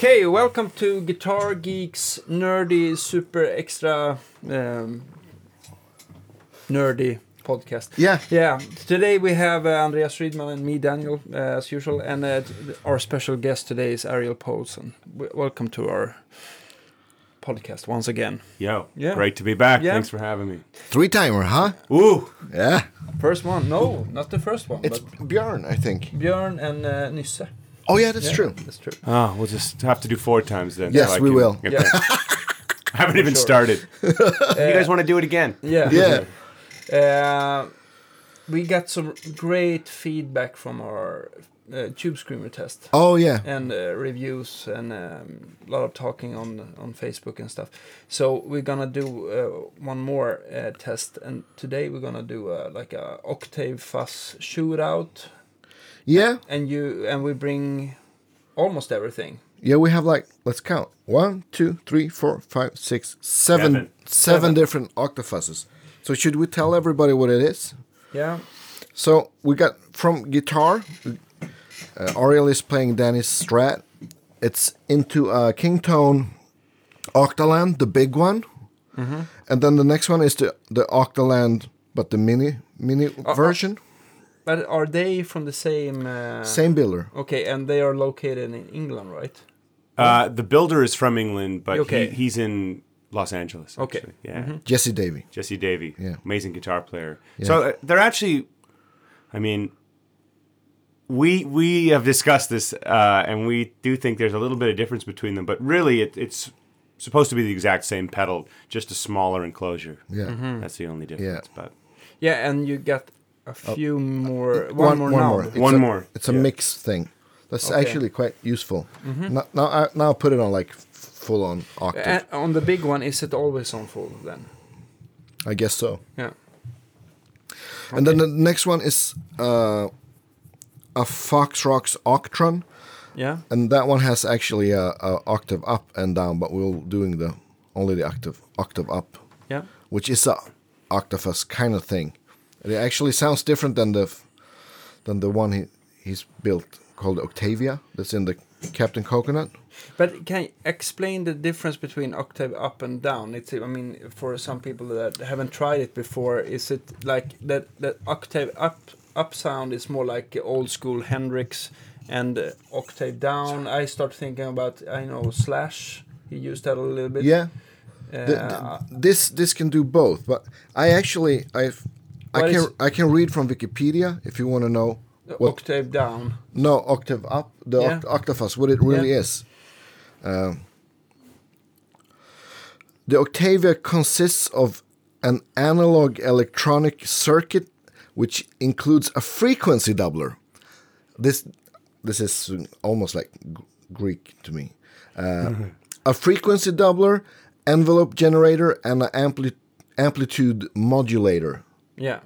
Okay, welcome to Guitar Geeks nerdy, super extra um, nerdy podcast. Yeah. Yeah, today we have uh, Andreas Friedman and me, Daniel, uh, as usual, and uh, our special guest today is Ariel Posen. W- welcome to our podcast once again. Yo, Yeah. great to be back. Yeah. Thanks for having me. Three timer, huh? Ooh, Yeah. First one, no, not the first one, It's but Björn, I think. Björn and uh, Nysse. Oh yeah, that's Yeah, true. That's true. oh, we'll just have to do four times then. Yes, so I we can will. get Yeah, that. I haven't even Sure. started. you guys want to do it again? yeah. Yeah. Uh, we got some great feedback from our uh, Tube Screamer test. Oh yeah. and uh, reviews and um, a lot of talking on on Facebook and stuff. So we're gonna do uh, one more uh, test, and today we're gonna do uh, like a octave fuzz shootout, Yeah. and you and we bring almost everything. Yeah, we have like let's count. One, two, three, four, five, six, seven, Seven. seven Seven. different octofuzzes. So should we tell everybody what it is? Yeah, So we got from guitar. Uh, Ariel is playing Danny's Strat. It's into a King Tone Octaland, the big one, and then the next one is the the Octaland, but the mini mini uh, version. But are they from the same? Uh, Same builder. Okay, and they are located in England, right? Uh, the builder is from England, but Okay. he, he's in Los Angeles. Okay. Actually. Yeah. Jesse Davey. Jesse Davey. Yeah. Amazing guitar player. So uh, they're actually, I mean, we we have discussed this, uh, and we do think there's a little bit of difference between them, but really it, it's supposed to be the exact same pedal, just a smaller enclosure. Yeah. Mm-hmm. That's the only difference. But Yeah, and you got a few more. One, One- more one now. more. It's One a, more, It's a yeah. mix thing. That's Okay. actually quite useful. Now, now, I, now put it on like full on octave. And on the big one, is it always on full then? I guess so. Yeah. And then the next one is uh, a Foxrox Octron. Yeah. and that one has actually a, a octave up and down, but we're doing the only the octave octave up, Yeah. which is a octavus kind of thing. It actually sounds different than the than the one he he's built called Octavia. That's in the Captain Coconut. But can you explain the difference between octave up and down? It's I mean for some people that haven't tried it before, is it like that that octave up up sound is more like old school Hendrix and uh, octave down I start thinking about I know Slash he used that a little bit. Yeah, Uh, the, the- this this can do both. But I actually I've I can I can read from Wikipedia if you want to know what octave down. no octave up the Yeah. oct- octavus what it really Yeah. is. Um, the Octavia consists of an analog electronic circuit which includes a frequency doubler. This this is almost like Greek to me. Uh, a frequency doubler, envelope generator, and an ampli- amplitude modulator. Yeah.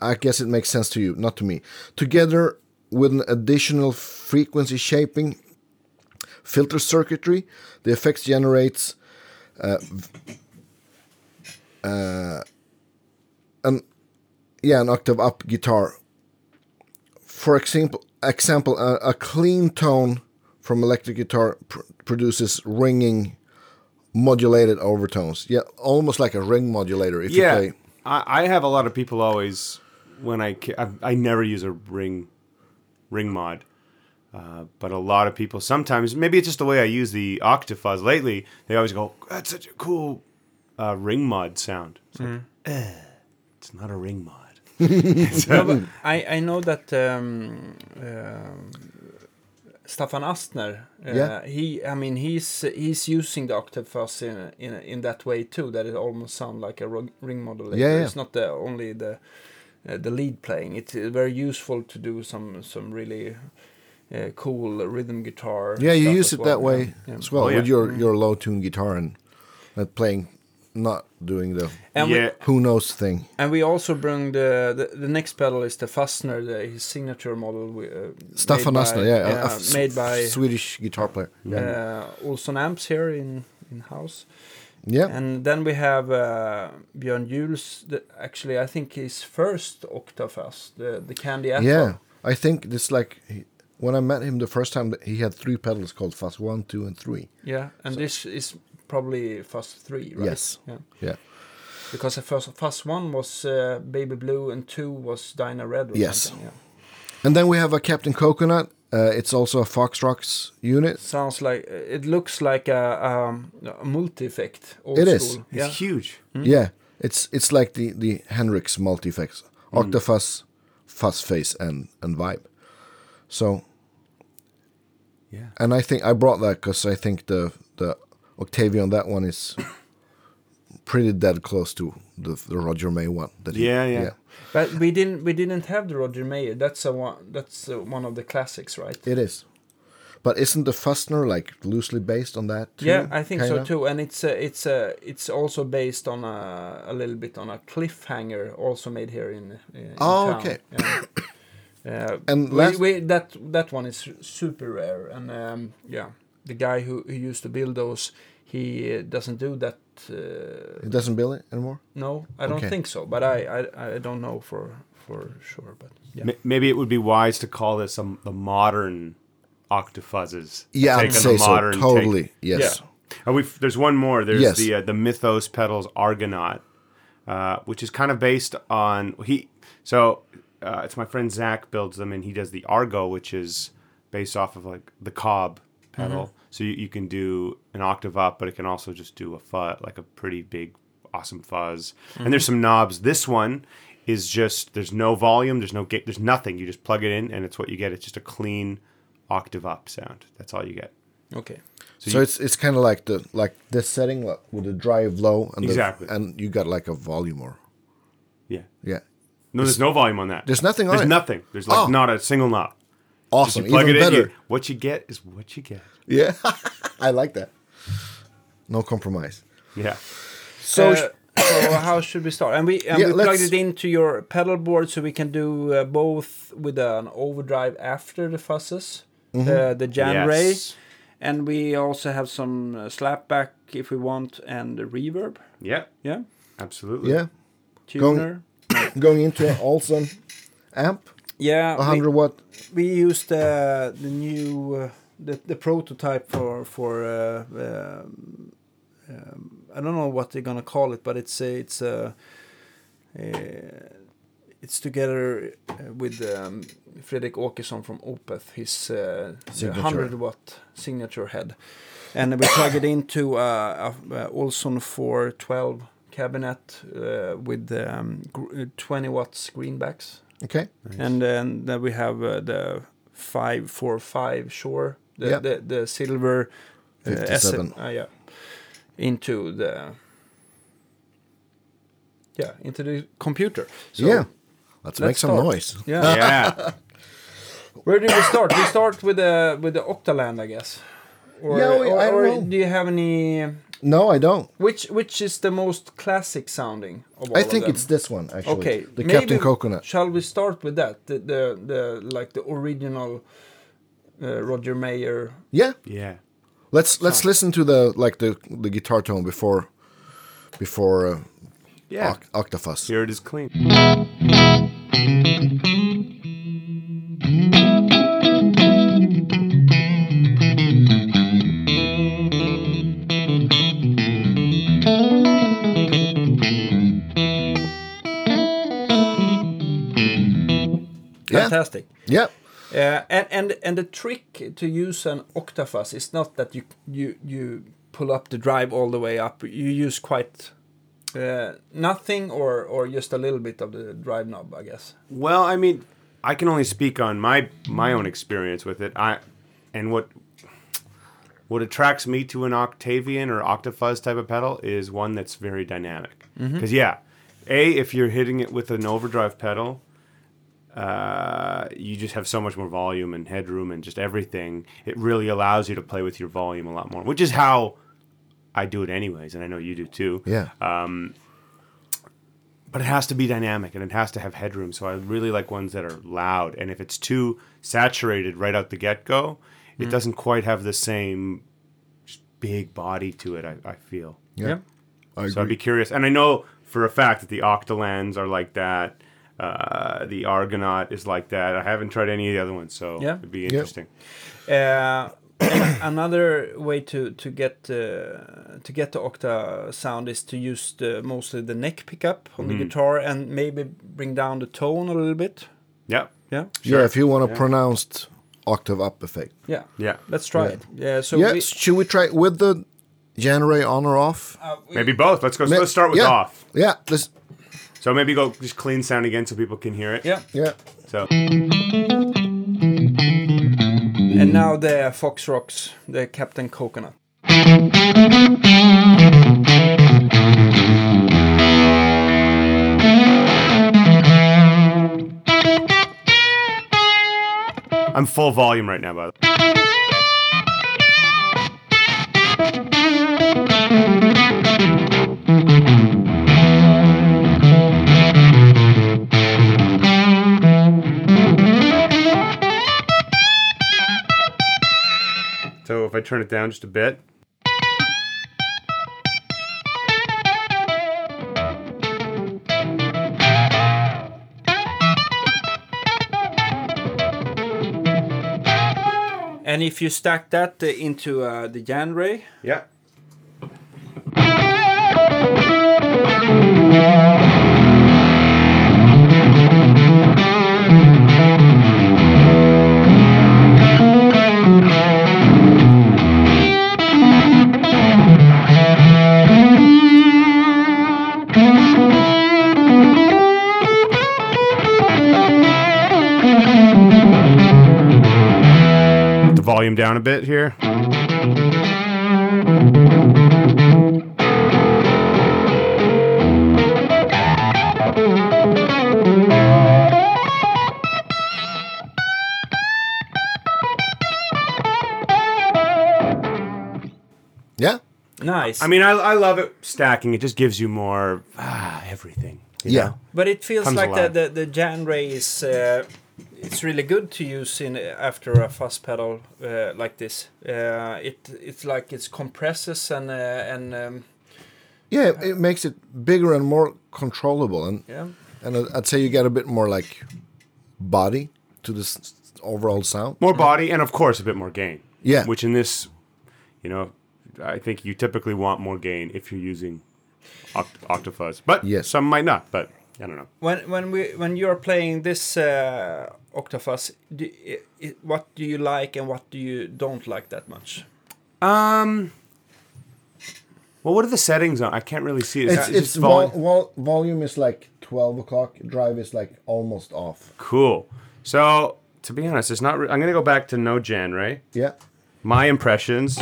I guess it makes sense to you, not to me. Together with an additional frequency shaping filter circuitry, the effects generates uh, uh, an yeah an octave up guitar. For example, example a, a clean tone from electric guitar pr- produces ringing modulated overtones. Yeah, almost like a ring modulator if yeah, you play. I, I have a lot of people always when I I, I never use a ring ring mod. Uh, but a lot of people sometimes maybe it's just the way I use the Octafuzz lately. They always go, "That's such a cool uh, ring mod sound." It's, like, eh, it's not a ring mod. No, but I, I know that um, um Staffan Astner, uh, Yeah. he I mean he's he's using the octave fuzz in in in that way too. That it almost sounds like a ring modulator. Yeah, yeah. It's not the only the uh, the lead playing. It's very useful to do some some really uh, cool rhythm guitar. Yeah, you use it well. that way Yeah, yeah. as well Oh, with your your low tune guitar and uh, playing, not doing the And yeah, we who knows thing. and we also bring the the, the next pedal is the Fassner, the his signature model. we, Uh, Staffan made Asner, by- yeah, a- a f- made by Swedish guitar player. uh, Olson amps here in in house. Yeah, And then we have uh, Björn Juhl. The, actually, I think his first Octafast, the the Candy Apple. yeah. I think this like he- when I met him the first time, he had three pedals called Fast One, Two, and Three. Yeah, and this is probably Fuzz 3, right? Yes. Yeah. Yeah. Because the first Fuzz 1 was uh, Baby Blue and 2 was Dyna Red or Yes. Yeah. And then we have a Captain Coconut. Uh, it's also a Foxrox unit. Sounds like it looks like a, um, a multi effect. It is. school. It's Yeah. huge. Yeah, it's it's like the the Hendrix multi effects, Octafuzz, Fuzz Face, and and Vibe. So, Yeah. and I think I brought that because I think the the Octavia on that one is pretty dead close to the the Roger Mayer one. That he- Yeah, yeah. But we didn't we didn't have the Roger Mayer. That's a one. That's uh, one of the classics, right? it is. But isn't the Fussner like loosely based on that? Too, yeah, I think so kinda? too. And it's a, it's a, it's also based on a, a little bit on a cliffhanger, also made here in. in Oh, town. okay. Yeah. Uh, And we, last- we, that that one is super rare, and um, yeah, the guy who, who used to build those, he uh, doesn't do that. Uh, It doesn't build it anymore. no, I don't Okay. think so, but I, I, I don't know for for sure. But yeah, M- Maybe it would be wise to call this um, the modern Octofuzzes. Yeah, Take I'd say so. modern take. Totally. Yes. Yeah. And we've, there's one more. There's Yes. the uh, the Mythos pedals Argonaut, uh, which is kind of based on he. So uh, it's my friend Zach builds them, and he does the Argo, which is based off of like the Cobb pedal. Mm-hmm. So you, you can do an octave up, but it can also just do a fuzz, like a pretty big, awesome fuzz. And there's mm-hmm. some knobs. This one is just there's no volume, there's no gate, there's nothing. You just plug it in, and it's what you get. It's just a clean octave up sound. That's all you get. okay. So, it's it's kind of like the like this setting like, with the drive low and the- Exactly. and you got like a volume or Yeah. yeah. No, there's no volume on that. There's nothing on There's it? nothing. There's like Oh. not a single knob. Awesome. Plug Even it in. better. You, what you get is what you get. Yeah. I like that. No compromise. Yeah. So Uh, so how should we start? And we and Yeah, we plugged it into your pedal board, so we can do uh, both with an overdrive after the fuzzes, Mm-hmm. the the Jan Ray, and we also have some uh, slapback if we want, and the reverb. Yeah. Yeah, Absolutely. yeah, tuner. going into an Olson amp, Yeah, we, 100 watt. we used uh, the new uh, the the prototype for for uh, um, um, I don't know what they're gonna call it, but it's a, it's a, uh, it's together uh, with um, Fredrik Åkesson from Opeth, his uh, hundred watt signature head, and we plug it into uh, a, a Olson 412 cabinet uh, with um, uh, 20 watts greenbacks. Okay. And then, then we have uh, the 545 Shure, the, Yep. the, the silver uh, 57. SM uh, yeah, into the yeah into the computer. So, yeah. Let's, make let's some start. noise. Yeah. Yeah. Where do we start? we start with the with the Octaland, I guess. Or, Yeah, we- or, I don't or know. do you have any? No, I don't. Which which is the most classic sounding of all I of think them? it's this one actually. Okay, The maybe- Captain Coconut. Shall we start with that? The the, the like the original uh, Roger Mayer. Yeah. Yeah. Let's let's listen to the like the the guitar tone before before uh, Yeah. Oct- Octafuzz. Here it is clean. Fantastic. Yeah. Uh, and and and the trick to use an octafuzz is not that you you you pull up the drive all the way up. You use quite uh, nothing or or just a little bit of the drive knob, I guess. Well, I mean, I can only speak on my my own experience with it. I and what what attracts me to an Octavian or Octafuzz type of pedal is one that's very dynamic. Because yeah, a if you're hitting it with an overdrive pedal, uh, you just have so much more volume and headroom and just everything. It really allows you to play with your volume a lot more, which is how I do it anyways, and I know you do too Yeah. but it has to be dynamic and it has to have headroom. So I really like ones that are loud. And if it's too saturated right out the get go, it doesn't quite have the same just big body to it. I, I feel. yeah. I So I'd be curious, and I know for a fact that the Octalands are like that. Uh, the Argonaut is like that. I haven't tried any of the other ones, so Yeah. it'd be interesting. Uh, another way to to get uh, to get the octa sound is to use the mostly the neck pickup on the guitar and maybe bring down the tone a little bit. Yeah, Yeah, Yeah, if you want a pronounced octave up effect. yeah, yeah. Let's try Yeah. it. Yeah, so yeah, we, should we try with the Jan Ray on or off? uh, we- Maybe both. Let's go. Ma- let's start with yeah. off. Yeah, this. So maybe go just clean sound again so people can hear it. yeah. Yeah. So And now the Foxrox, the Captain Coconut. I'm full volume right now, by the way. If I turn it down just a bit, And if you stack that uh, into uh, the Jan Ray, yeah. Bit here. Yeah. nice. I mean, I, I love it stacking. It just gives you more ah, everything. you Yeah. know? but it feels comes like the, alive. the the Jan Ray is uh, it's really good to use in after a fuzz pedal uh, like this. Uh, it it's like it compresses and uh, and um, Yeah, it, it makes it bigger and more controllable, and yeah. and I- I'd say you get a bit more like body to this overall sound. More body and, of course, a bit more gain. Yeah. Which in this, you know, I think you typically want more gain if you're using oct- Octafuzz. But Yes. some might not. But I don't know. When when we when you're playing this uh, Octafuzz, do, i i what do you like and what do you don't like that much? Um. Well, what are the settings on? I can't really see it. Is It's it's vol- volume? vol- volume is like twelve o'clock. Drive is like almost off. cool. So to be honest, it's not. I'm gonna go back to no Jan Ray. Yeah. My impressions.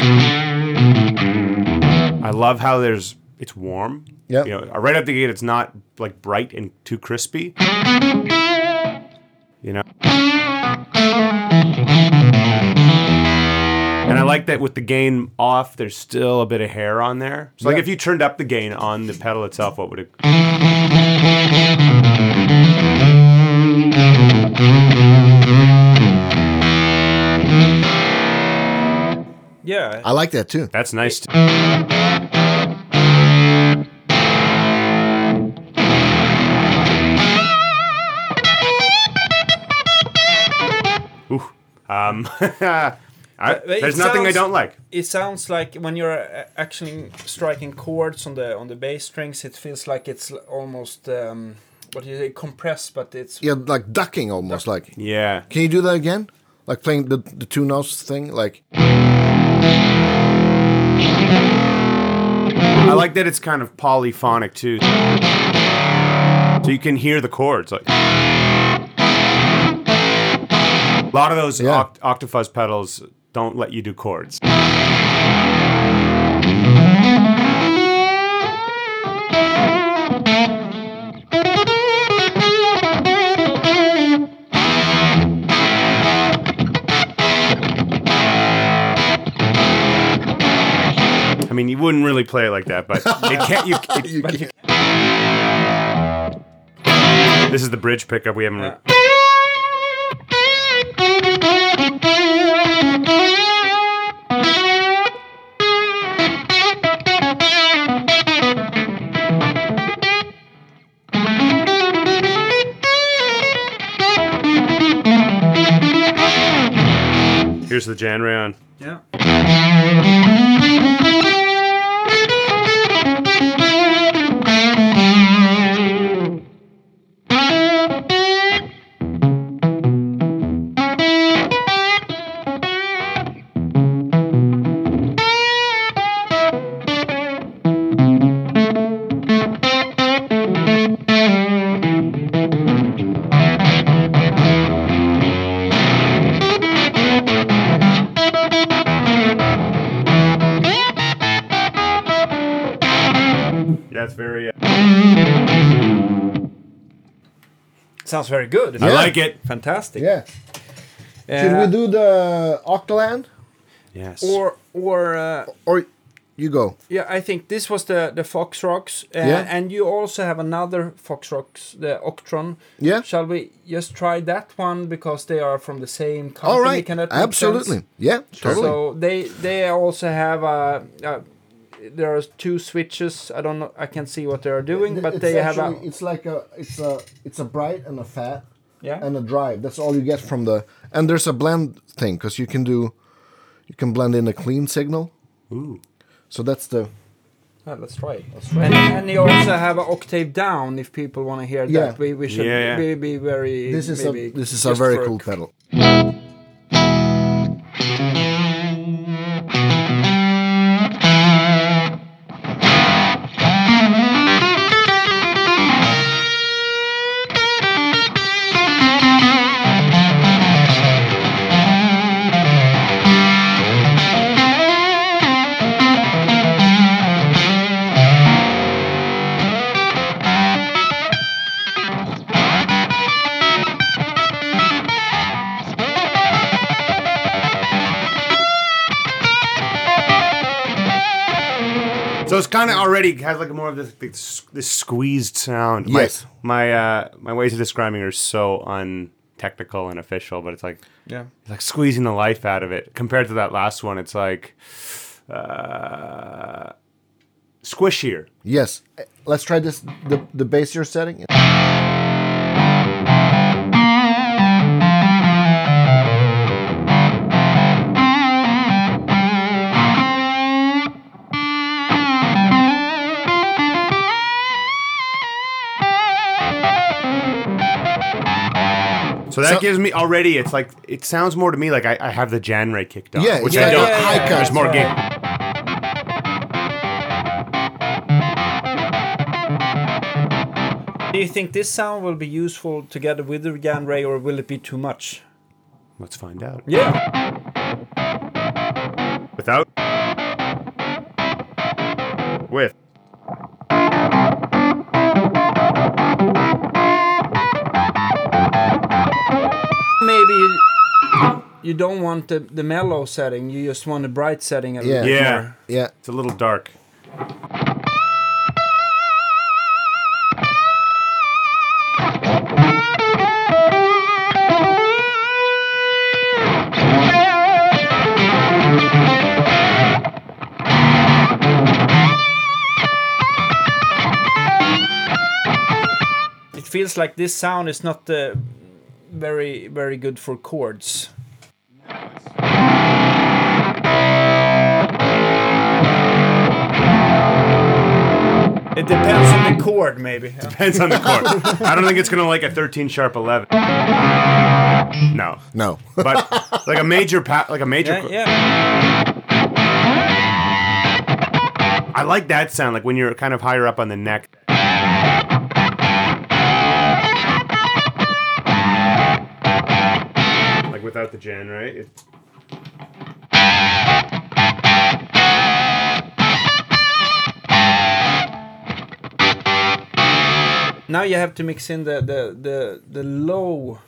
I love how there's it's warm. Yeah. You know, right out the gate, it's not like bright and too crispy. You know. And I like that with the gain off, there's still a bit of hair on there. So like Yeah. if you turned up the gain on the pedal itself, what would it? Yeah, I like that too. That's nice. To- Um, I, But it there's nothing I don't like. it sounds like when you're uh, actually striking chords on the on the bass strings, it feels like it's almost um, what do you say compressed, but it's Yeah, like ducking almost. Like, Yeah. can you do that again? Like playing the the two notes thing. Like, I like that it's kind of polyphonic too. So you can hear the chords. Like a lot of those Yeah. oct- Octafuzz pedals don't let you do chords. I mean, you wouldn't really play it like that, but it can't. You, it- you but you, this is the bridge pickup we haven't. re- Here's the Jan Ray on. Yeah. Sounds very good. I like it. Fantastic. Yeah. Should Uh, we do the Octaland? Yes. Or or uh, Or you go. yeah, I think this was the the Foxrox, uh, Yeah. and you also have another Foxrox, the Octron. Yeah. Shall we just try that one because they are from the same company? All right. Can that make Absolutely. sense? Yeah, totally. So they they also have a. Uh, there are two switches. I don't know. I can't see what they are doing, but they have a. it's like a it's a it's a bright and a fat Yeah. and a drive. That's all you get from the and there's a blend thing because you can do you can blend in a clean signal. Ooh. So that's the Yeah, let's try it. And, and you also have an octave down if people want to hear Yeah. that. We, we should Yeah, yeah. Be, be very. this is maybe a this is a very for cool pedal. Kind of already has like more of this this, this squeezed sound. My- Yes. My uh my ways of describing are so untechnical and official, but it's like Yeah. it's like squeezing the life out of it. Compared to that last one, it's like uh squishier. Yes. Let's try this the the bass you're setting. So that So- gives me already. It's like it sounds more to me like I, I have the Jan Ray kicked on. Yeah, which yeah, I don't. yeah, yeah, There's yeah, that's more right. gain. Do you think this sound will be useful together with the Jan Ray, or will it be too much? Let's find out. Yeah. Without. With. You don't want the, the mellow setting. You just want the bright setting. A Yeah. little Yeah. more. Yeah. It's a little dark. It feels like this sound is not uh, very very good for chords. It depends on the chord, maybe. yeah. Depends on the chord. I don't think it's gonna like a 13 sharp 11. No, No. but like a major pa- like a major. Yeah, chord. yeah. I like that sound, like when you're kind of higher up on the neck. Like without the gen, right? It, Now you have to mix in the the the, the low.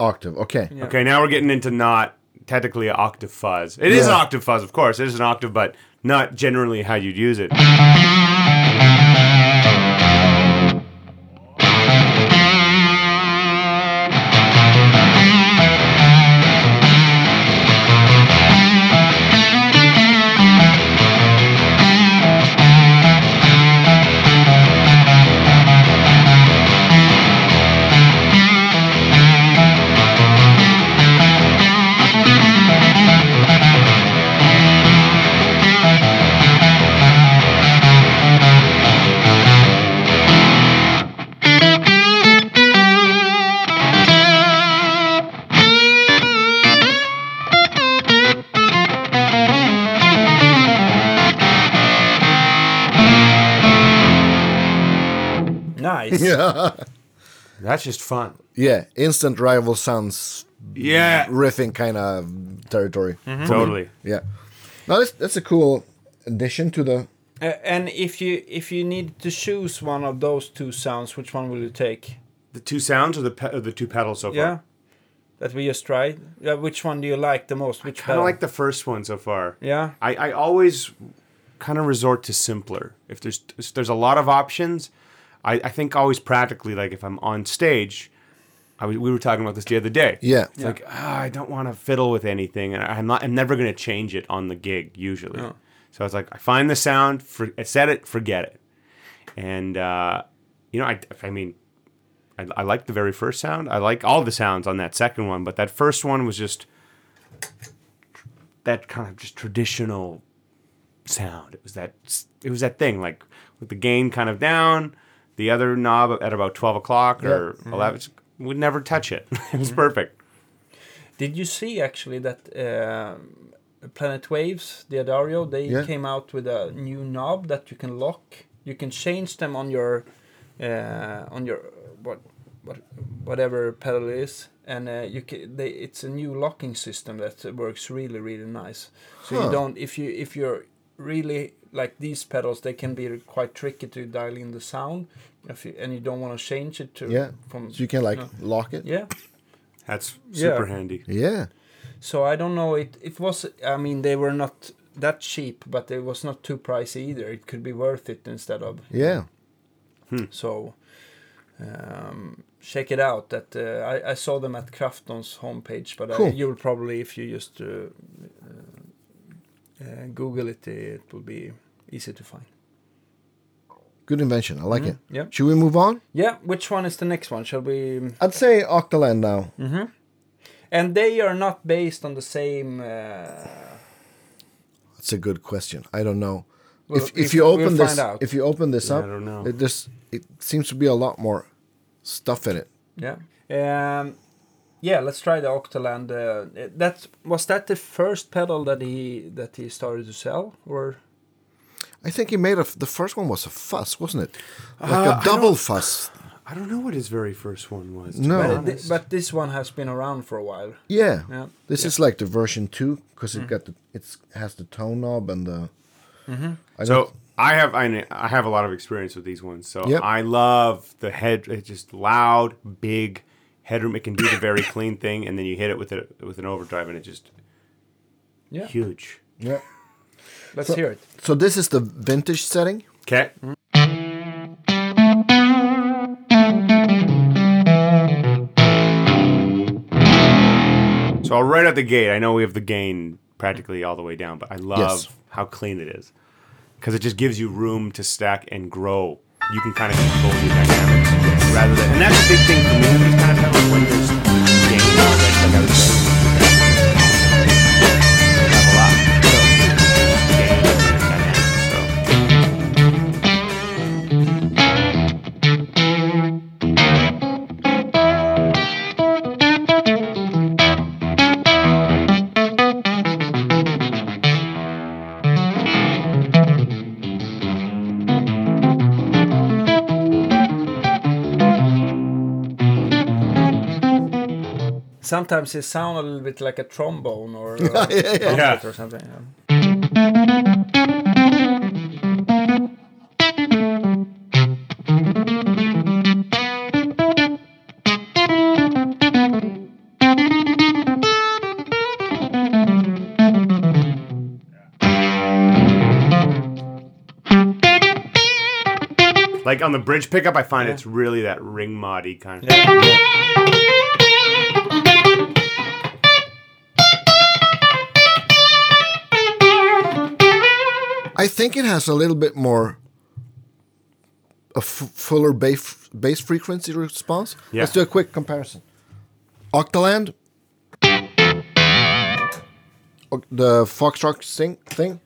Octave. Okay. Yeah. okay, now we're getting into not technically an octave fuzz. It is an octave fuzz, of course. It is an octave, but not generally how you'd use it. That's just fun. Yeah. Instant Rival Sons Yeah, riffing kind of territory. Mm-hmm. totally. Yeah. No, that's, that's a cool addition to the. Uh, and if you if you need to choose one of those two sounds, which one will you take? The two sounds or the pe- or the two pedals so far. Yeah, that we just tried. Yeah, which one do you like the most? Which Kind pedal? of like the first one so far. Yeah. I, I always kind of resort to simpler. If there's if there's a lot of options, I, I think always practically like if I'm on stage, I was, we were talking about this the other day. Yeah. It's like ah, I don't want to fiddle with anything, and I'm not. I'm never going to change it on the gig usually. No. So it's like I find the sound, for, I set it, forget it, and uh, you know I I mean. I, I like the very first sound. I like all the sounds on that second one, but that first one was just that kind of just traditional sound. It was that it was that thing like with the gain kind of down, the other knob at about twelve o'clock or eleven would never touch it. it was perfect. Did you see actually that um Planet Waves, the D'Addario, they Yeah. came out with a new knob that you can lock. You can change them on your uh, on your what what whatever pedal is, and uh, you can. They, it's a new locking system that works really really nice. So Huh. you don't if you if you're really like these pedals, they can be quite tricky to dial in the sound, if you, and you don't want to change it to Yeah. from So you can like No. lock it. yeah. That's Yeah. super handy. Yeah. So I don't know. It it was. I mean, they were not that cheap, but it was not too pricey either. It could be worth it instead of. Yeah. So um, check it out. That uh, I I saw them at Krafton's homepage, but Cool. I, you will probably if you just uh, uh, Google it, it will be easy to find. Good invention. I like it. Yeah. Should we move on? Yeah. Which one is the next one? Shall we? I'd say Octaland now. And they are not based on the same. Uh, That's a good question. I don't know. Well, if, if- if you we'll open this, find out. if you open this Yeah, up, I don't know. It just it seems to be a lot more stuff in it. Yeah. Um, yeah, let's try the Octaland. Uh, that was that the first pedal that he that he started to sell, or I think he made a. f- The first one was a fuss, wasn't it? Like Uh, a I double don't- fuss. I don't know what his very first one was. to No. be but, thi- but this one has been around for a while. Yeah. Yeah. This is like the version two because it got the it's has the tone knob and the. I So I have I, I have a lot of experience with these ones. So Yep. I love the head. It's just loud, big headroom. It can do the very clean thing, and then you hit it with a with an overdrive, and it just Yeah, huge. yeah. let's hear it. So this is the vintage setting. Okay. So right at the gate, I know we have the gain practically all the way down, but I love Yes. how clean it is because it just gives you room to stack and grow. You can kind of control your dynamics rather than, and that's a big thing for me with these kind of pedals when there's gain already, like I was saying. Sometimes it sounds a little bit like a trombone or a yeah, yeah. trumpet Yeah. or something. yeah. Like on the bridge pickup, I find it's really that ring moddy kind of. I think it has a little bit more a f- fuller bass bass frequency response. Yeah. Let's do a quick comparison. Octaland, Oc- the Foxtrot sing thing.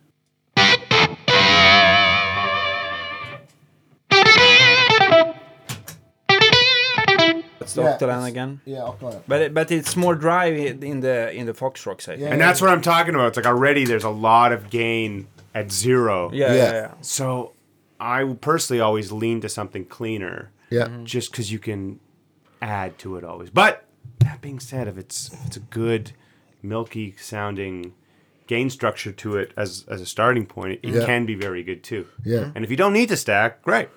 That's the Yeah, Octaland again. Yeah, Octaland. But it, but it's more dry in the in the Foxtrot, I think. Yeah. And that's what I'm talking about. It's like already there's a lot of gain at zero. Yeah, Yeah. yeah, yeah. So I personally always lean to something cleaner. Yeah. Mm-hmm. just because you can add to it always. But that being said, if it's if it's a good milky sounding gain structure to it as as a starting point, it Yeah. can be very good too. Yeah. Mm-hmm. And if you don't need to stack, great.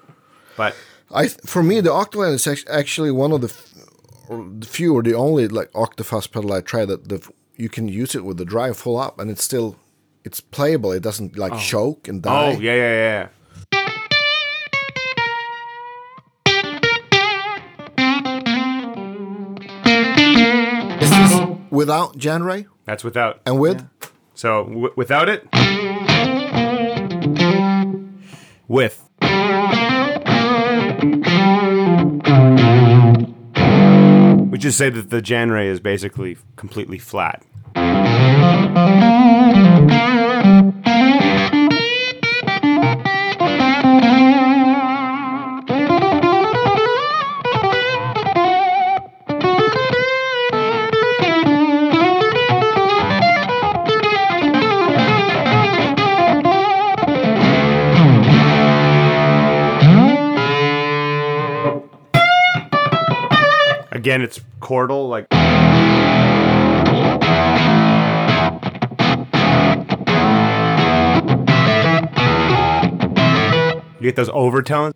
But I for me the Octaland is actually one of the, f- or the few or the only like Octafuzz pedal I tried that the f- you can use it with the drive full up and it's still it's playable. It doesn't like oh. choke and oh, die. oh yeah, yeah, yeah. Is this without Jan Ray That's without. and with? So w- without it, with. We just say that the Jan Ray is basically completely flat. Again, it's chordal, like. You get those overtones.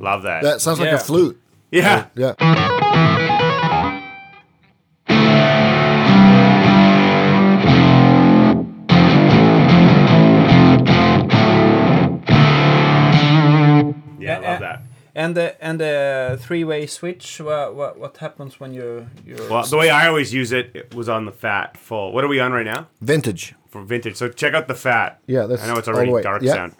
Love that. That sounds like Yeah. a flute. yeah. Yeah. And the and the three way switch. What, what what happens when you you Well, the way I always use it, it was on the fat full. What are we on right now? Vintage. For vintage. So check out the fat. Yeah, that's I know it's already dark Yeah. sound.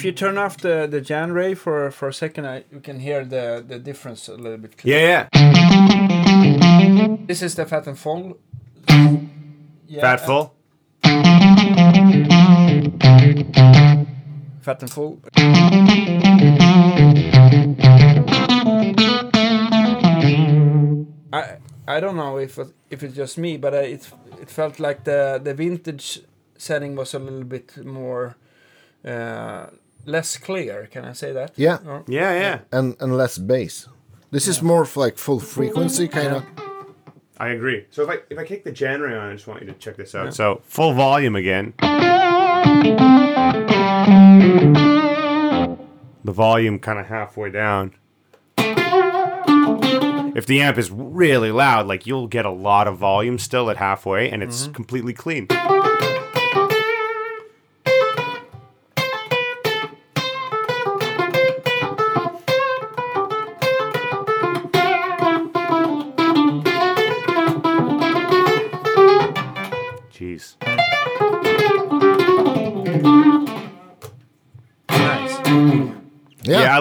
If you turn off the the Jan Ray for for a second, I, you can hear the the difference a little bit. Clearer. Yeah, yeah. This is the fat and full. Yeah, Fat full. Fat and full. I I don't know if it- if it's just me, but it it felt like the the vintage setting was a little bit more uh, less clear. Can I say that? Yeah. Or- Yeah, yeah. And and less bass. This is more of like full frequency kind of. I agree. So if I if I kick the Jan Ray on, I just want you to check this out. So full volume again. The volume kind of halfway down. If the amp is really loud, like you'll get a lot of volume still at halfway, and it's mm-hmm. completely clean.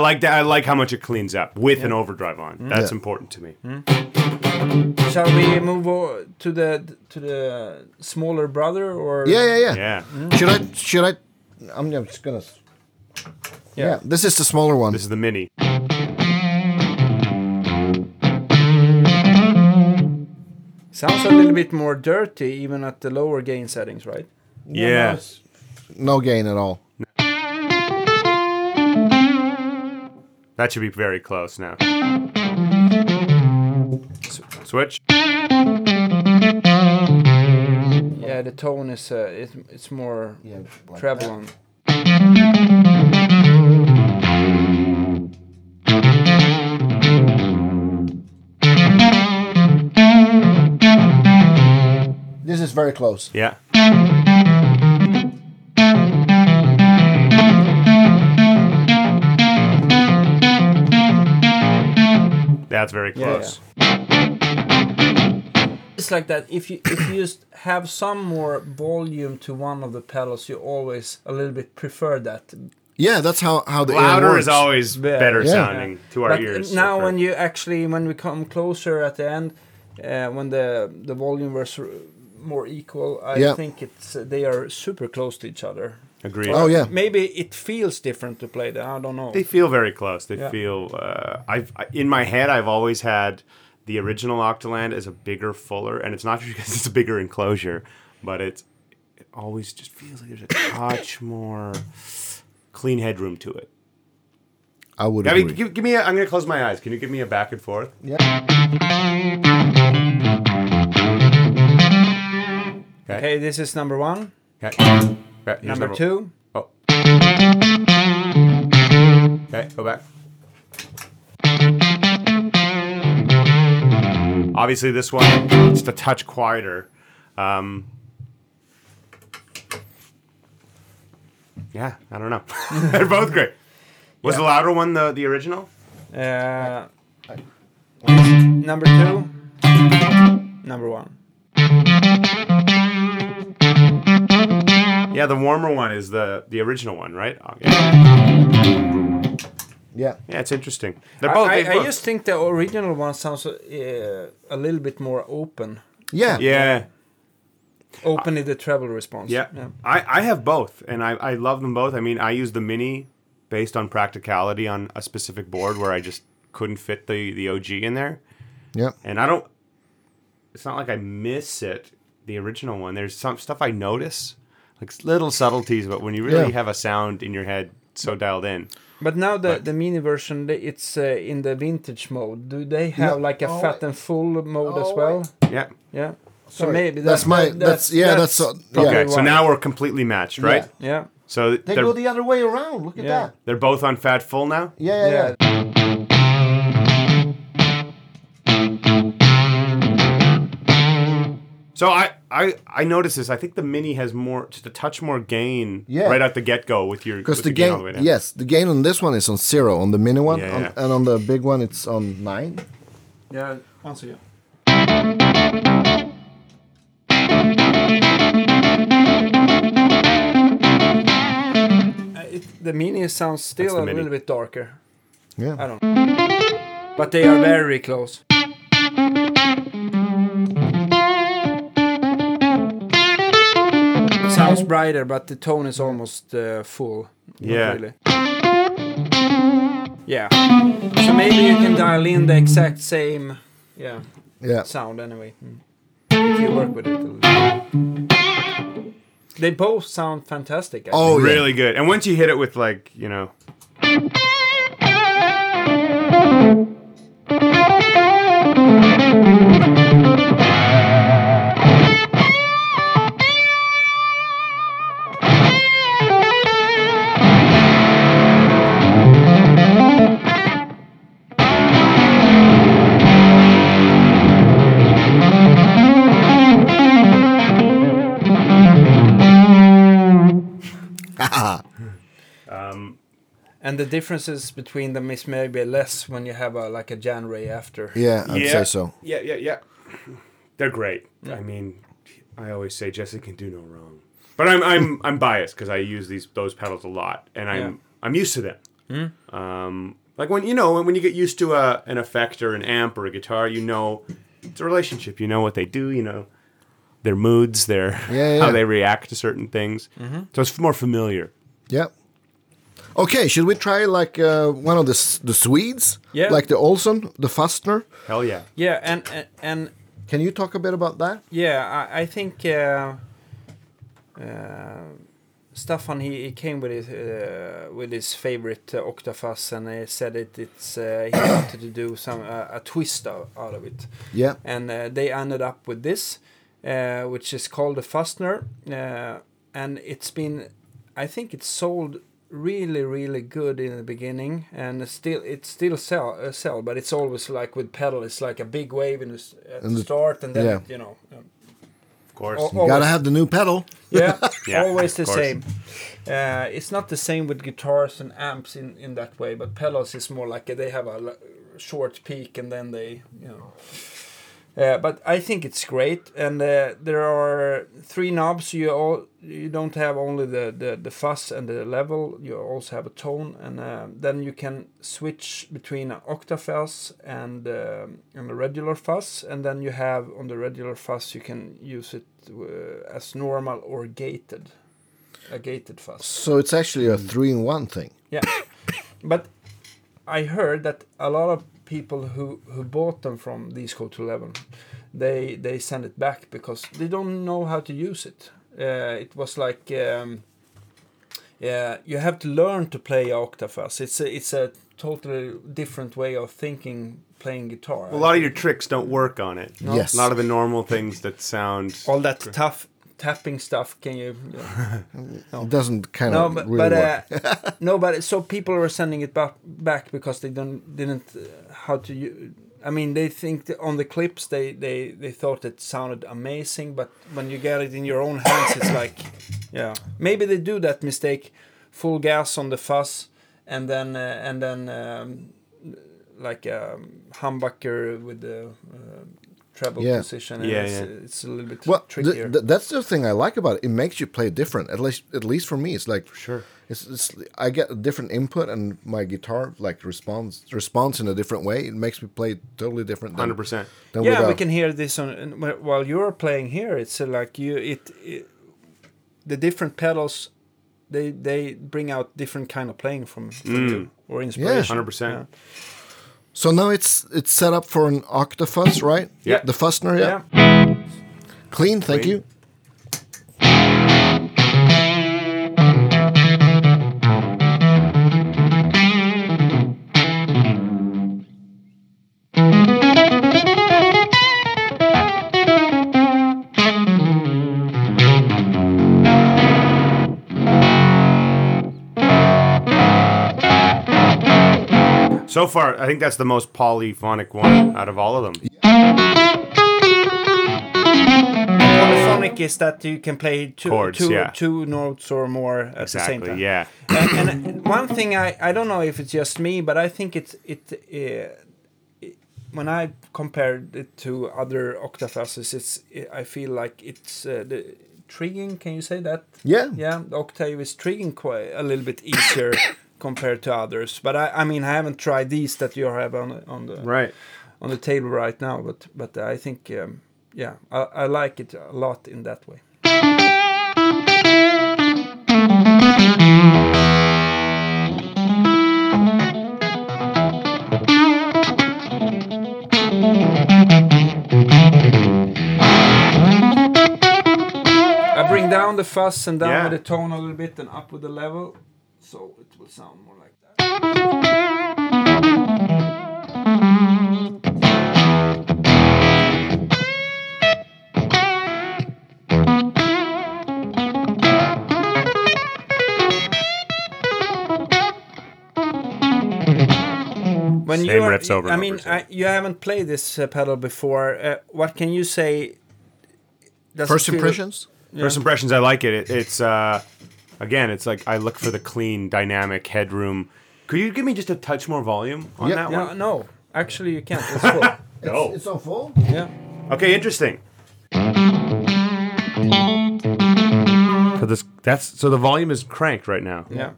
Like that. I like how much it cleans up with an overdrive on. That's Yeah. important to me. Hmm? Shall we move o- to the to the smaller brother or? Yeah, yeah, yeah. Yeah. Hmm? Should I? Should I? I'm just gonna. Yeah. Yeah. This is the smaller one. This is the mini. Sounds a little bit more dirty even at the lower gain settings, right? Yeah. no gain at all. That should be very close now. S- Switch. Yeah, the tone is uh, it, it's more treble on. This is very close. Yeah. That's very Yeah, close. It's like that. If you if you just have some more volume to one of the pedals, you always a little bit prefer that. Yeah, that's how how the air Louder works. is always Yeah. better Yeah. sounding to our But ears. now for- when you actually when we come closer at the end, uh, when the the volume was more equal. I Yeah. think it's uh, they are super close to each other. Agreed. Oh, yeah. Maybe it feels different to play them. I don't know. They feel very close. They Yeah. feel. Uh, I've in my head, I've always had the original Octaland as a bigger, fuller, and it's not just because it's a bigger enclosure, but it's it always just feels like there's a touch more clean headroom to it. I would Gabby, agree. give, give me. A, I'm gonna close my eyes. Can you give me a back and forth? yeah. Okay. Okay, this is number one. Okay. Okay, here's Number two. Oh. Okay, go back. Obviously, this one it's a touch quieter. Um, yeah, I don't know. They're both great. Was the louder one the the original? Uh, number two. Number one. Yeah, the warmer one is the the original one, right? Oh, yeah. Yeah. yeah, it's interesting. They're I, both. I, I both- just think the original one sounds uh, a little bit more open. Yeah. yeah. Open in the treble response. Yeah. I, I have both, and I, I love them both. I mean, I use the Mini based on practicality on a specific board where I just couldn't fit the, the OG in there. Yeah. And I don't, it's not like I miss it, the original one. There's some stuff I notice, like little subtleties, but when you really Yeah. have a sound in your head so dialed in. But now the, the mini version, it's uh, in the vintage mode. Do they have No. like a Oh, fat and full mode as Oh, well? Yeah. Yeah. So Sorry. maybe That's that- my- that- that's- yeah, that's, uh, probably Okay, so now we're completely matched, right? Yeah. So They they're, go the other way around. Look at Yeah. that. they're both on fat full now? Yeah, yeah, Yeah. yeah. So I, I I noticed this. I think the mini has more just a touch more gain Yeah. right out the get go with your Because with the gain all gain, the way yes, the gain on this one is on zero on the mini one, Yeah, on- yeah. and on the big one it's on nine. Yeah. Once again. Uh, it, the mini sounds still a mini. little bit darker. Yeah. I don't know. But they are very close. Sounds brighter, but the tone is almost uh, full. Not Yeah. Really. Yeah. So maybe you can dial in the exact same yeah Yeah. sound anyway. Mm. If you work with it. They both sound fantastic. I Oh, think. yeah. really good. And once you hit it with like you know, the differences between them is maybe less when you have a like a Jan Ray after. Yeah, I'd Yeah. say so. yeah, yeah, yeah, they're great. I mean, I always say Jesse can do no wrong, but I'm I'm I'm biased because I use these those pedals a lot, and I'm Yeah. I'm used to them. Um, like when you know when, when you get used to a an effect or an amp or a guitar, you know it's a relationship. You know what they do. You know their moods, their Yeah, yeah. how they react to certain things. So it's more familiar. Yeah. Okay, should we try like uh, one of the the Swedes? Yeah. Like the Olson, the Fastner. Hell yeah. Yeah, and and, and Can you talk a bit about that? yeah, I, I think uh, uh, Staffan he, he came with his uh, with his favorite uh, Octafuzz and he said it it's uh, he wanted to do some uh, a twist out, out of it. Yeah. and uh, they ended up with this, uh, which is called the Fastner, uh, and it's been, I think it's sold really really good in the beginning, and still it still sell uh, sell, but it's always like with pedal, it's like a big wave in the, at And the the- start, and then yeah. you know, um, Of course. You gotta have the new pedal. yeah, Yeah, always the course. same. Uh, it's not the same with guitars and amps in, in that way, but pedals is more like they have a l- short peak and then they, you know. Uh, but I think it's great, and uh, there are three knobs. You all you don't have only the, the, the fuzz and the level. You also have a tone, and uh, then you can switch between an octafuzz and um and a regular fuzz, and then you have on the regular fuzz you can use it uh, as normal or gated, a gated fuzz. So it's actually a three in one thing. Yeah, but I heard that a lot of people who who bought them from these Code to Eleven, they they send it back because they don't know how to use it. Uh, it was like. Um, yeah, you have to learn to play octafuzz. It's a, it's a totally different way of thinking playing guitar. A lot of your tricks don't work on it. Yes. A lot of the normal things that sound. all that tough tapping stuff. Can you? It doesn't kind no, of but, really but work. uh, no, but so people are sending it back back because they don't didn't uh, how to. i mean, they think on the clips they they they thought it sounded amazing, but when you get it in your own hands, it's like, yeah, maybe they do that mistake, full gas on the fuzz, and then uh, and then um, like a humbucker with the uh, treble Yeah. position. And Yeah, it's, yeah. it's a little bit Well, trickier. th- th- that's the thing I like about it. It makes you play different. At least, at least for me, it's like for Sure. It's, it's I get a different input, and my guitar like responds responds in a different way. It makes me play totally different. Hundred percent. than yeah, we can hear this on while you're playing here. It's like you it, it the different pedals they they bring out different kind of playing from, from Mm. you or inspiration. 100%. Yeah. So now it's it's set up for an octafuzz, right? Yeah. The Fussner, yeah. Yeah. Clean, thank Clean. you. So far, I think that's the most polyphonic one out of all of them. Polyphonic is that you can play two Chords, two, yeah. two notes or more at the same Exactly. time. Yeah. and, and one thing I, I don't know if it's just me, but I think it's it, uh, it when I compared it to other octafuzzes, it's I feel like it's uh, the trigging. Can you say that? Yeah. Yeah, the octave is trigging quite a little bit easier compared to others. But I, I mean, I haven't tried these that you have on the- on the Right. on the table right now. But but I think um, yeah, I, I like it a lot in that way. I bring down the fuzz and down Yeah. with the tone a little bit and up with the level, so it will sound more like that. When Same you are- riffs over I and mean, over. I, you haven't played this uh, pedal before. Uh, what can you say? Does First it feel- impressions. First impressions, I like it. it it's uh, again, it's like I look for the clean, dynamic headroom. Could you give me just a touch more volume on Yeah. that Yeah, one? no, actually you can't. It's full. No. It's on full. yeah. Okay, interesting. So this that's so the volume is cranked right now. Yeah.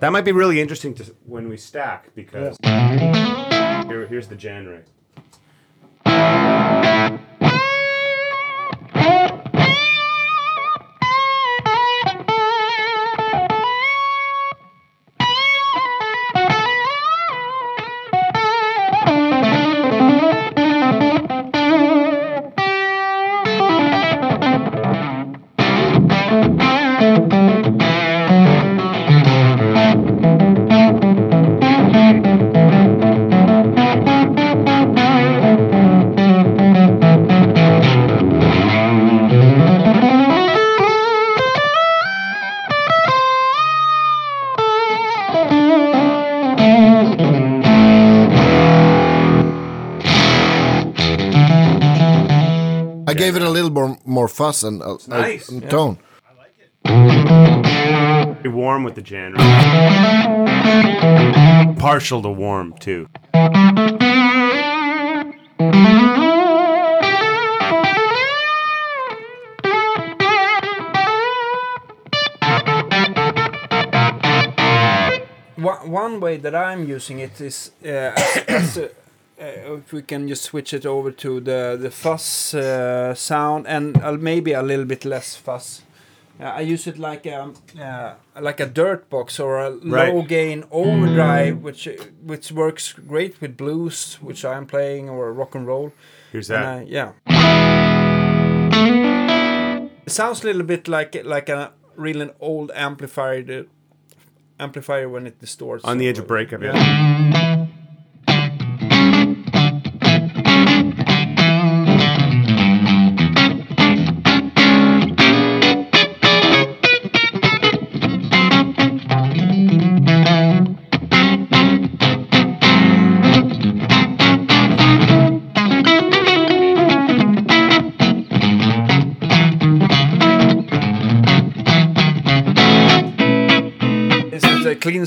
That might be really interesting to when we stack because here, here's the Jan Ray. I and uh, a, nice. a, a yeah. tone. I like it. warm with the Jan Ray. Partial to warm too. one way that I'm using it is uh, as, as, a, uh, if we can just switch it over to the the fuzz uh, sound and uh, maybe a little bit less fuzz. Uh, I use it like a uh, like a dirt box or a Right. low gain overdrive, which which works great with blues, which I'm playing, or rock and roll. Here's that. And, uh, yeah. It sounds a little bit like like a really old amplifier amplifier when it distorts. On the edge of breakup, yeah.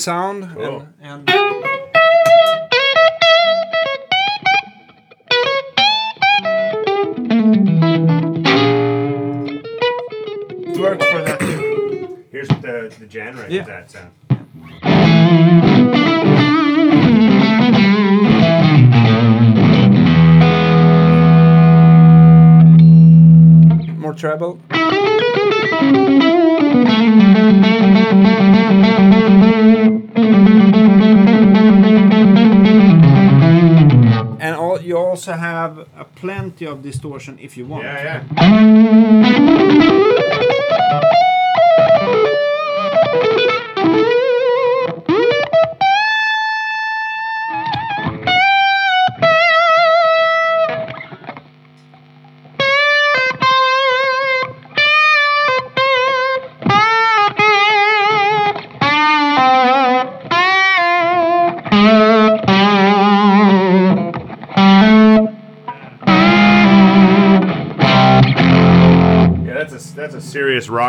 Sound. Cool. And, and it works for that too. Here's the the generator Yeah. that sound. More treble. Plenty of distortion if you want. Yeah, yeah.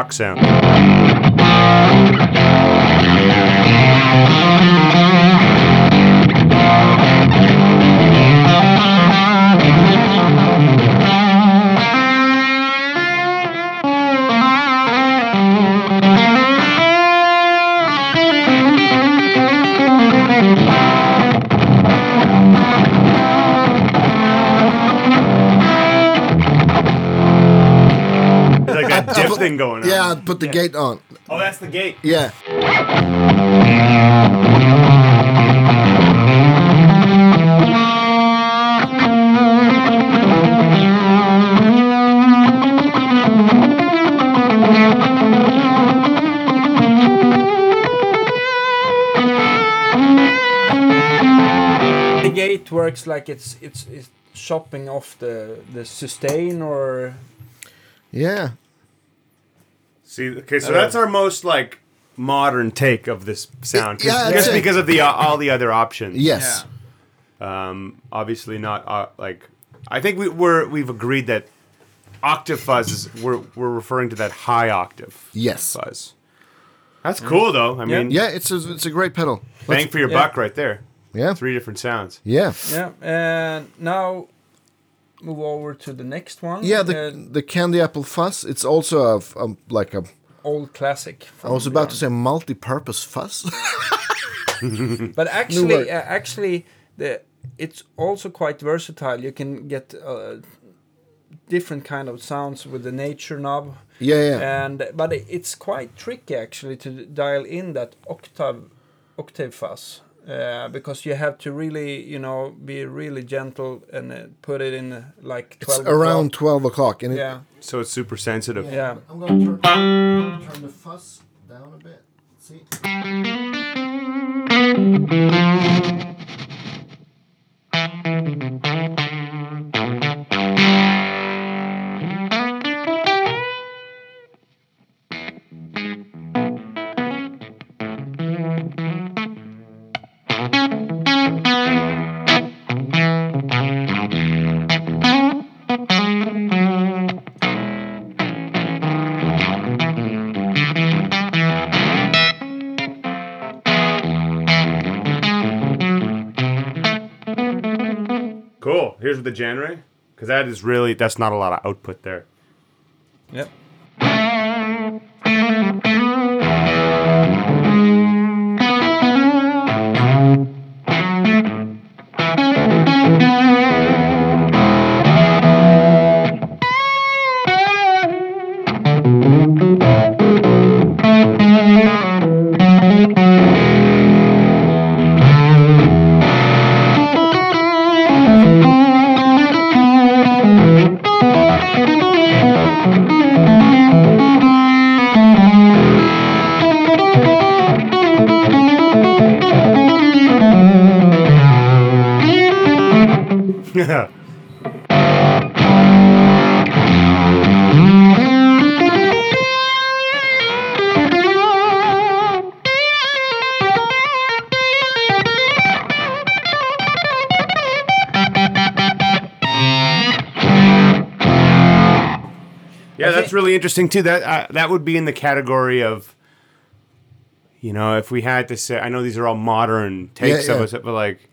rock sound. Thing going on. Yeah, put the gate on. Oh, that's the gate. Yeah. The gate works like it's it's it's chopping off the the sustain or Yeah. See, okay, so that's our most like modern take of this sound. 'cause- Yeah, just say- because of the uh, all the other options. Yes. Um, obviously not uh, like. I think we, we're we've agreed that octave fuzz is we're we're referring to that high octave Yes. fuzz. That's cool though. I mean, Yeah, it's a, it's a great pedal. bang for your yeah. buck right there. Yeah. Three different sounds. Yeah. yeah. And now move over to the next one. Yeah, the Uh, the candy apple fuzz. It's also a, a- like a. old classic. I was about to say multi-purpose fuzz. But actually, uh, actually, the it's also quite versatile. You can get uh, different kind of sounds with the nature knob. yeah, yeah. And but it- it's quite tricky actually to dial in that octave octave fuzz. Uh, because you have to really, you know, be really gentle and uh, put it in like it's 12 around 12 o'clock. And it, Yeah, So it's super sensitive. yeah. I'm going to turn, turn the fuzz down a bit. See? Genre. Because that is really that's not a lot of output there. Yep. Really interesting too. That uh, that would be in the category of, you know, if we had to say, I know these are all modern takes Yeah, of yeah. us, but like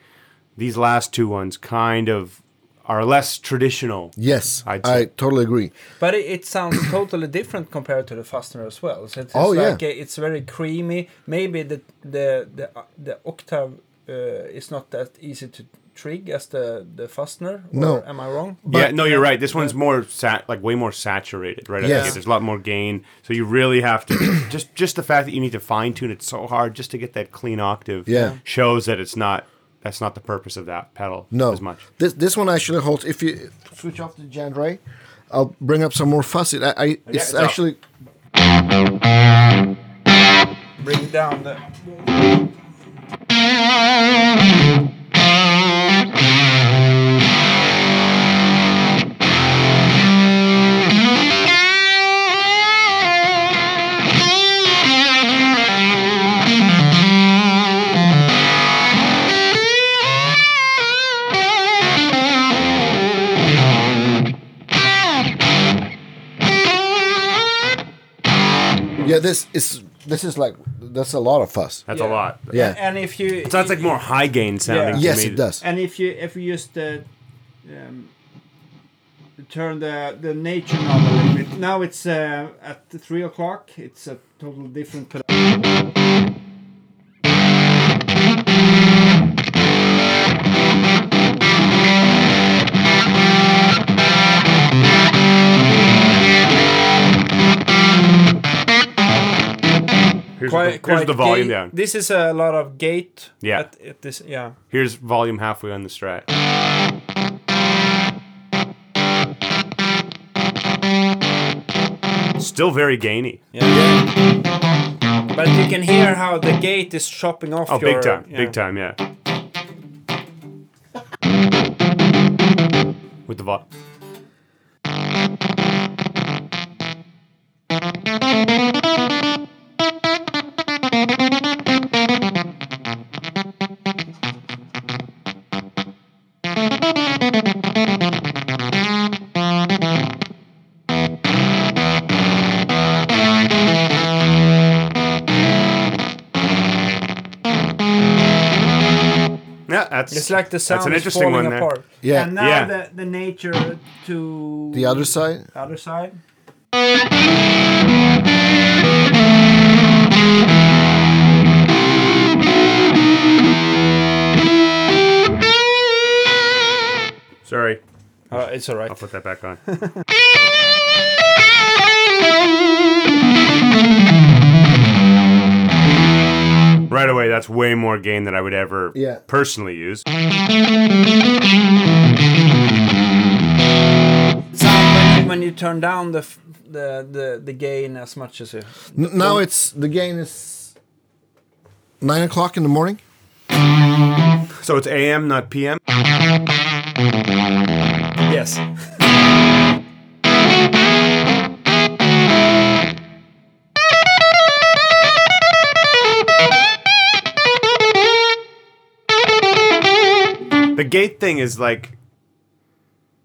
these last two ones kind of are less traditional. Yes, I'd I totally agree. But it, it sounds totally different compared to the Fastner as well. So it's Oh, yeah. like uh, it's very creamy. Maybe the the the uh, the octave uh, is not that easy to trig as the the Fastner. Or No. am I wrong? yeah, no, you're uh, right. This one's more sat like way more saturated, right? out the Yes. gate. There's a lot more gain, so you really have to just just the fact that you need to fine tune it so hard just to get that clean octave. Yeah. shows that it's not that's not the purpose of that pedal No, as much. This this one actually holds. If you switch off the Jan Ray, I'll bring up some more fuzz. It, I, I it's it's up. actually Bring it down the. Yeah. This is this is like that's a lot of fuss. That's Yeah. a lot. Yeah. And if you. It sounds like more high gain sounding. to Yes, me. it does. And if you if you just uh, um, turn the the nature knob a little bit, now it's uh, at three o'clock. It's a total different. pedal. Here's, Quite, the, here's the volume gate- down. This is a lot of gate. Yeah. At, at this, yeah. Here's volume halfway on the strat. Still very gainy. Yeah. But you can hear how the gate is chopping off Oh, your. big time. yeah. Big time, yeah. With the volume. Yeah, that's It's like the sound That's an is falling one there. apart. Yeah. And now Yeah. the, the nature to The other side. other side. Sorry, Uh, it's alright. I'll put that back on. right away, that's way more gain than I would ever Yeah. personally use. Sound when, when you turn down the, f- the the the gain as much as you. N- now it's the gain is nine o'clock in the morning. So it's AM, not PM. Yes. The gate thing is like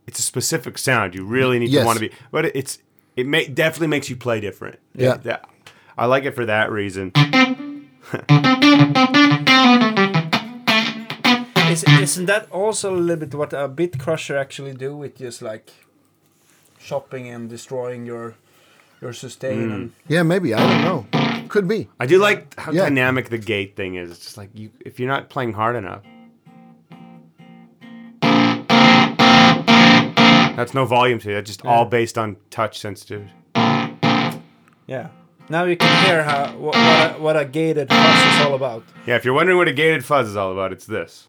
it's a specific sound. You really need Yes. to want to be, but it- it's it may definitely makes you play different. Yeah. That- I like it for that reason. Is, isn't that also a little bit what a bit crusher actually do with just like chopping and destroying your your sustain mm. and Yeah, maybe I don't know. Could be. I do like how Yeah. dynamic the gate thing is. It's just like you if you're not playing hard enough. That's no volume to it. That's just all based on touch sensitivity. yeah. Now you can hear how what, what, a, what a gated fuzz is all about. Yeah, if you're wondering what a gated fuzz is all about, it's this.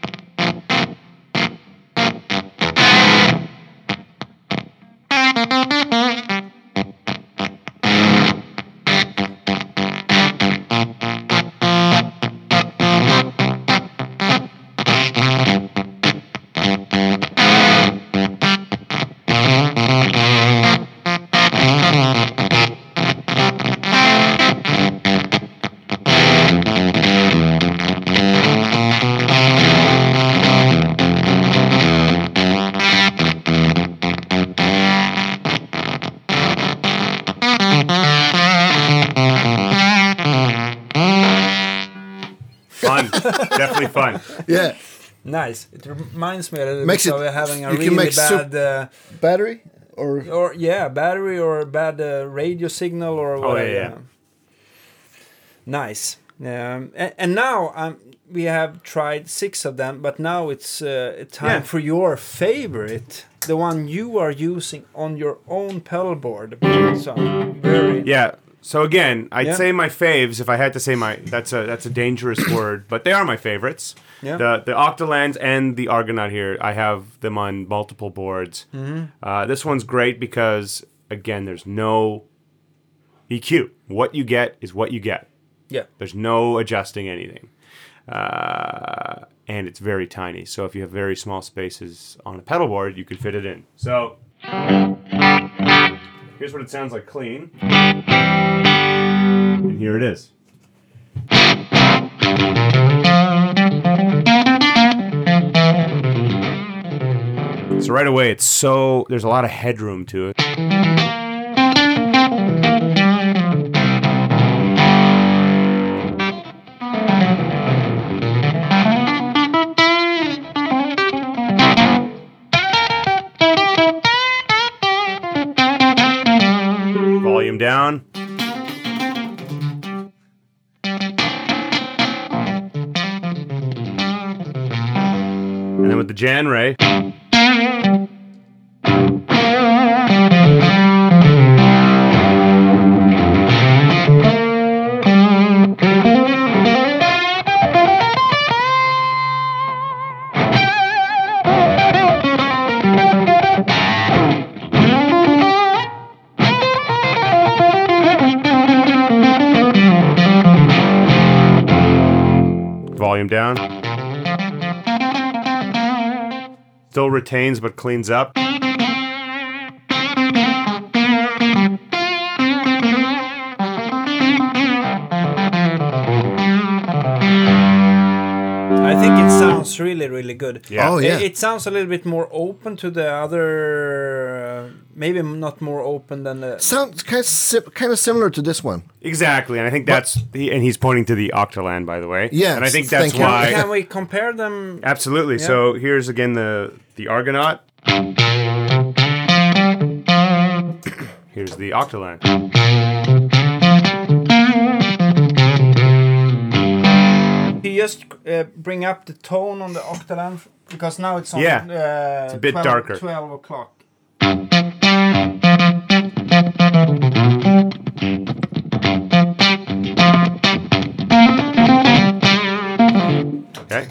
Yeah. Nice. It reminds me a little Makes bit it- of having a you can really make soup- bad, uh, Battery or or yeah, battery or bad uh, radio signal or Oh, whatever. yeah, yeah. Nice. Um, and, and now um, we have tried six of them, but now it's uh, time Yeah. for your favorite, the one you are using on your own pedal board. So very Yeah. So again, I'd Yeah. say my faves. If I had to say my, that's a that's a dangerous word, but they are my favorites. Yeah. The the Octalands and the Argonaut here, I have them on multiple boards. Mm-hmm. Uh, this one's great because again, there's no EQ. What you get is what you get. yeah. There's no adjusting anything. Uh, and it's very tiny. So if you have very small spaces on a pedal board, you can fit it in. So here's what it sounds like clean. And here it is. So right away, it's so there's a lot of headroom to it. And then with the Jan Ray. Retains but cleans up. I think it sounds really, really good. Yeah. Oh, It- yeah. It, sounds a little bit more open to the other, maybe not more open than the. sounds kind of si- kind of similar to this one. Exactly, and I think that's he, and he's pointing to the Octaland, by the way. Yeah, and I think that's thank why. Can we compare them? Absolutely. Yeah. So here's again the the Argonaut. Here's the Octaland. You just uh, bring up the tone on the Octaland because now it's on. Yeah, uh, it's a bit 12 darker. Twelve o'clock. Okay.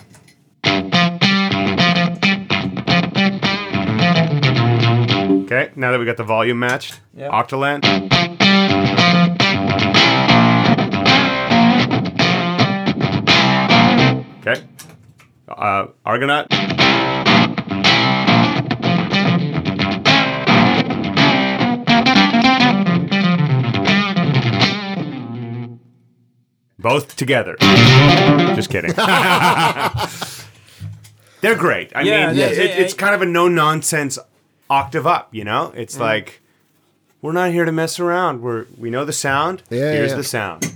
Okay, now that we got the volume matched, Yeah. Octaland. Okay. Uh, Argonaut. Both together. Just kidding. They're great. I Yeah, mean, yeah, it, yeah, it's yeah. kind of a no nonsense octave up. You know, it's Mm. like we're not here to mess around. We're we know the sound. Yeah, Here's yeah. the sound.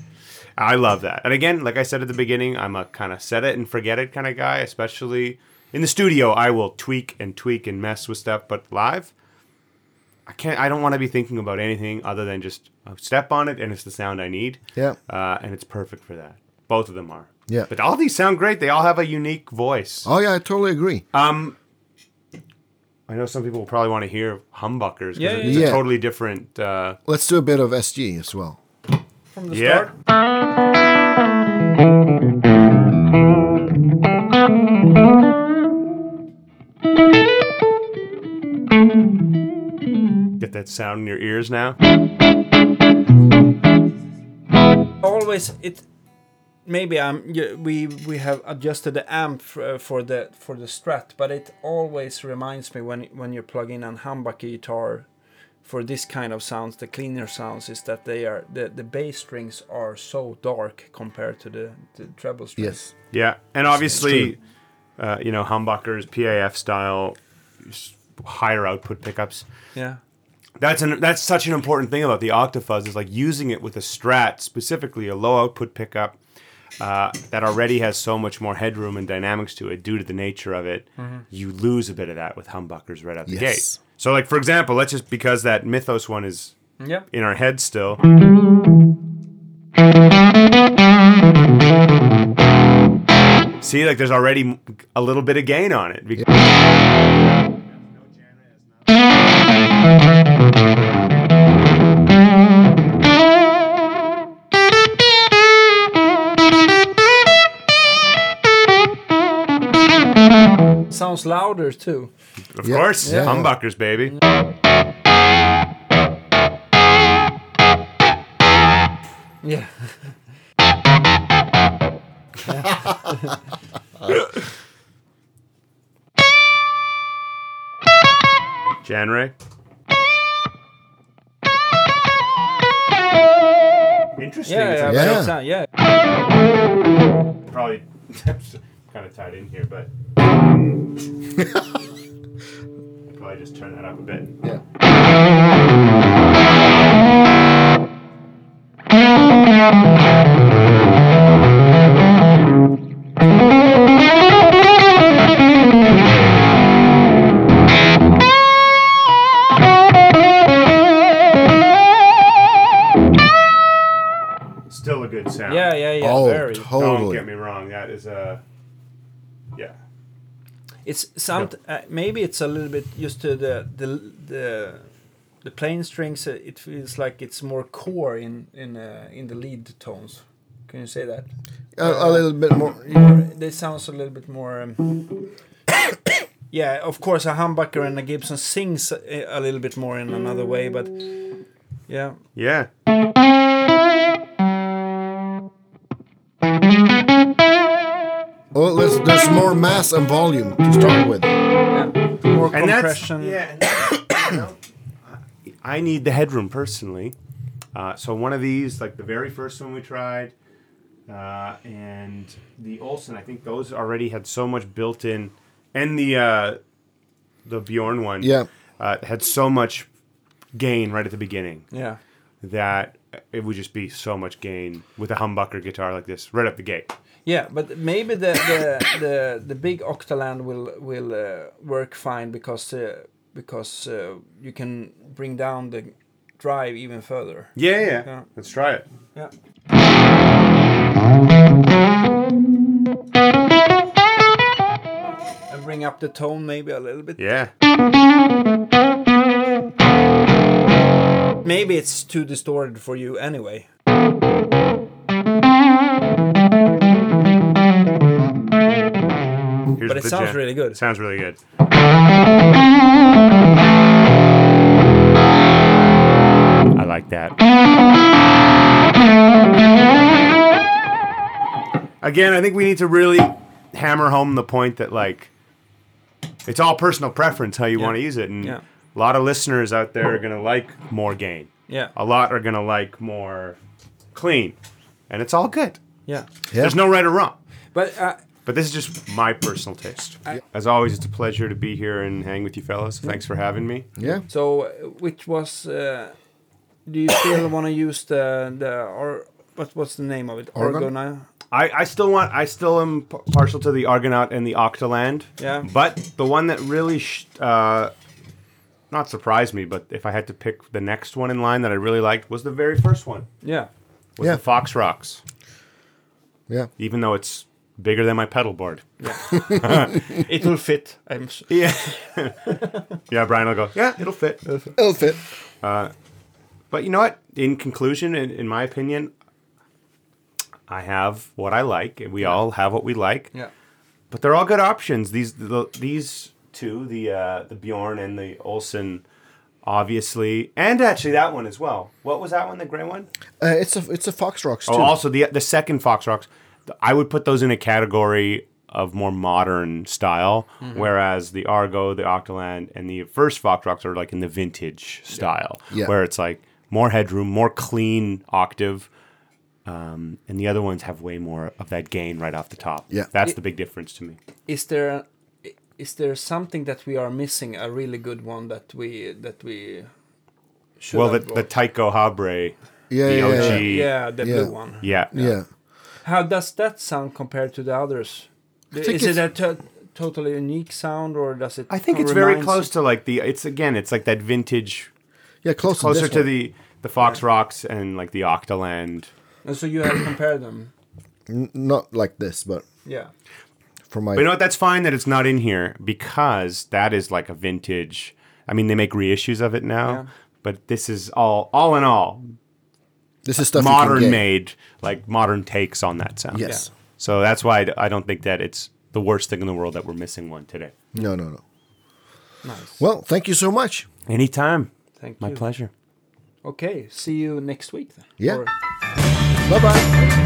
I love that. And again, like I said at the beginning, I'm a kind of set it and forget it kind of guy. Especially in the studio, I will tweak and tweak and mess with stuff. But live, I can't. I don't want to be thinking about anything other than just uh, step on it and it's the sound I need. Yeah. Uh, and it's perfect for that. Both of them are. Yeah. But all these sound great. They all have a unique voice. Oh yeah, I totally agree. Um, I know some people will probably want to hear humbuckers because Yeah, it's yeah. a totally different. Uh, Let's do a bit of SG as well. From the yeah. start. That sound in your ears now. always it maybe I'm we we have adjusted the amp uh, for the for the strat but it always reminds me when when you plug in an humbucker guitar for this kind of sounds the cleaner sounds is that they are the the bass strings are so dark compared to the, the treble strings Yes. Yeah, and obviously, uh, you know, humbuckers, PAF style, higher output pickups. yeah That's an that's such an important thing about the Octafuzz is like using it with a Strat, specifically a low output pickup. uh, that already has so much more headroom and dynamics to it due to the nature of it, you lose a bit of that with humbuckers right out the Yes. gate. So, like for example, let's just because that Mythos one is Yeah. in our head still. See, like there's already a little bit of gain on it. Bec- Sounds louder too. Of Yeah. course, Yeah. humbuckers, baby. Yeah. Genre. Interesting. Yeah, yeah, Yeah. sound- yeah. Probably kind of tied in here, but probably just turn that up a bit. Yeah. Still a good sound. Yeah, yeah, yeah. oh, very. Don't get me wrong. That is a yeah. It's some uh, maybe it's a little bit used to the the the the plain strings. Uh, it feels like it's more core in in uh, in the lead tones. Can you say that? A, a little bit more. More, they sounds a little bit more. Um, yeah, of course, a humbucker and a Gibson sings a, a little bit more in another way, but yeah, Yeah. Well, there's, there's more mass and volume to start with. yeah, more And that's compression. yeah. and you know, I need the headroom personally. Uh, so one of these, like the very first one we tried, uh, and the Olsen, I think those already had so much built in, and the uh, the Bjorn one, Yeah. uh, had so much gain right at the beginning yeah. that it would just be so much gain with a humbucker guitar like this right up the gate. Yeah, but maybe the the the, the big Octaland will will uh, work fine because uh, because uh, you can bring down the drive even further. Yeah, yeah. Yeah. Let's try it. Yeah. And bring up the tone maybe a little bit. Yeah. Maybe it's too distorted for you anyway. Here's But it sounds jam. really good. It sounds really good. I like that. Again, I think we need to really hammer home the point that like it's all personal preference how you Yeah. want to use it, and Yeah. a lot of listeners out there are gonna like more gain. Yeah. A lot are gonna like more clean, and it's all good. Yeah. Yeah. There's no right or wrong. But uh, But this is just my personal taste. As always, it's a pleasure to be here and hang with you fellas. Thanks for having me. Yeah. so uh, which was uh, do you still want to use the the or what what's the name of it? Orgon? Orgona. I, I still want I still am p- partial to the Argonaut and the Octaland. Yeah. But the one that really sh- uh, not surprised me, but if I had to pick the next one in line that I really liked was the very first one. Yeah. Was Yeah. the Foxrox. Yeah. Even though it's bigger than my pedal board. Yeah. It will fit. I'm s- Yeah. yeah, Brian will go, yeah, it'll fit. It'll fit. But you know what? In conclusion, in, in my opinion, I have what I like, and we all have what we like. yeah. But they're all good options. These the, these two, the uh, the Björn and the Olsen, obviously, and actually that one as well. What was that one? The gray one? Uh, it's a it's a Foxrox too. Oh, also the the second Foxrox. I would put those in a category of more modern style, whereas the Argo, the Octaland, and the first Foxrox are like in the vintage style, Yeah. where it's like more headroom, more clean octave. Um, and the other ones have way more of that gain right off the top. Yeah. that's the big difference to me. Is there is there something that we are missing? A really good one that we that we should Well, the, the? Tycobrahe, yeah, the yeah, OG. yeah. yeah the Yeah. blue one. Yeah. Yeah. How does that sound compared to the others? Is it a totally unique sound, or does it? I think it's very close to like the. It's again, it's like that vintage, Yeah, close closer this to the the Foxrox and like the Octaland. And so you have compared them. N- not like this, but Yeah. for my But you know what? That's fine that it's not in here because that is like a vintage. I mean, they make reissues of it now, Yeah. but this is all, all in all, this is stuff you can modern made, like modern takes on that sound. Yes. So that's why I don't think that it's the worst thing in the world that we're missing one today. No, no, no. Nice. Well, thank you so much. Anytime. Thank My you. pleasure. Okay. See you next week. Then. Yeah. Or- Bye bye.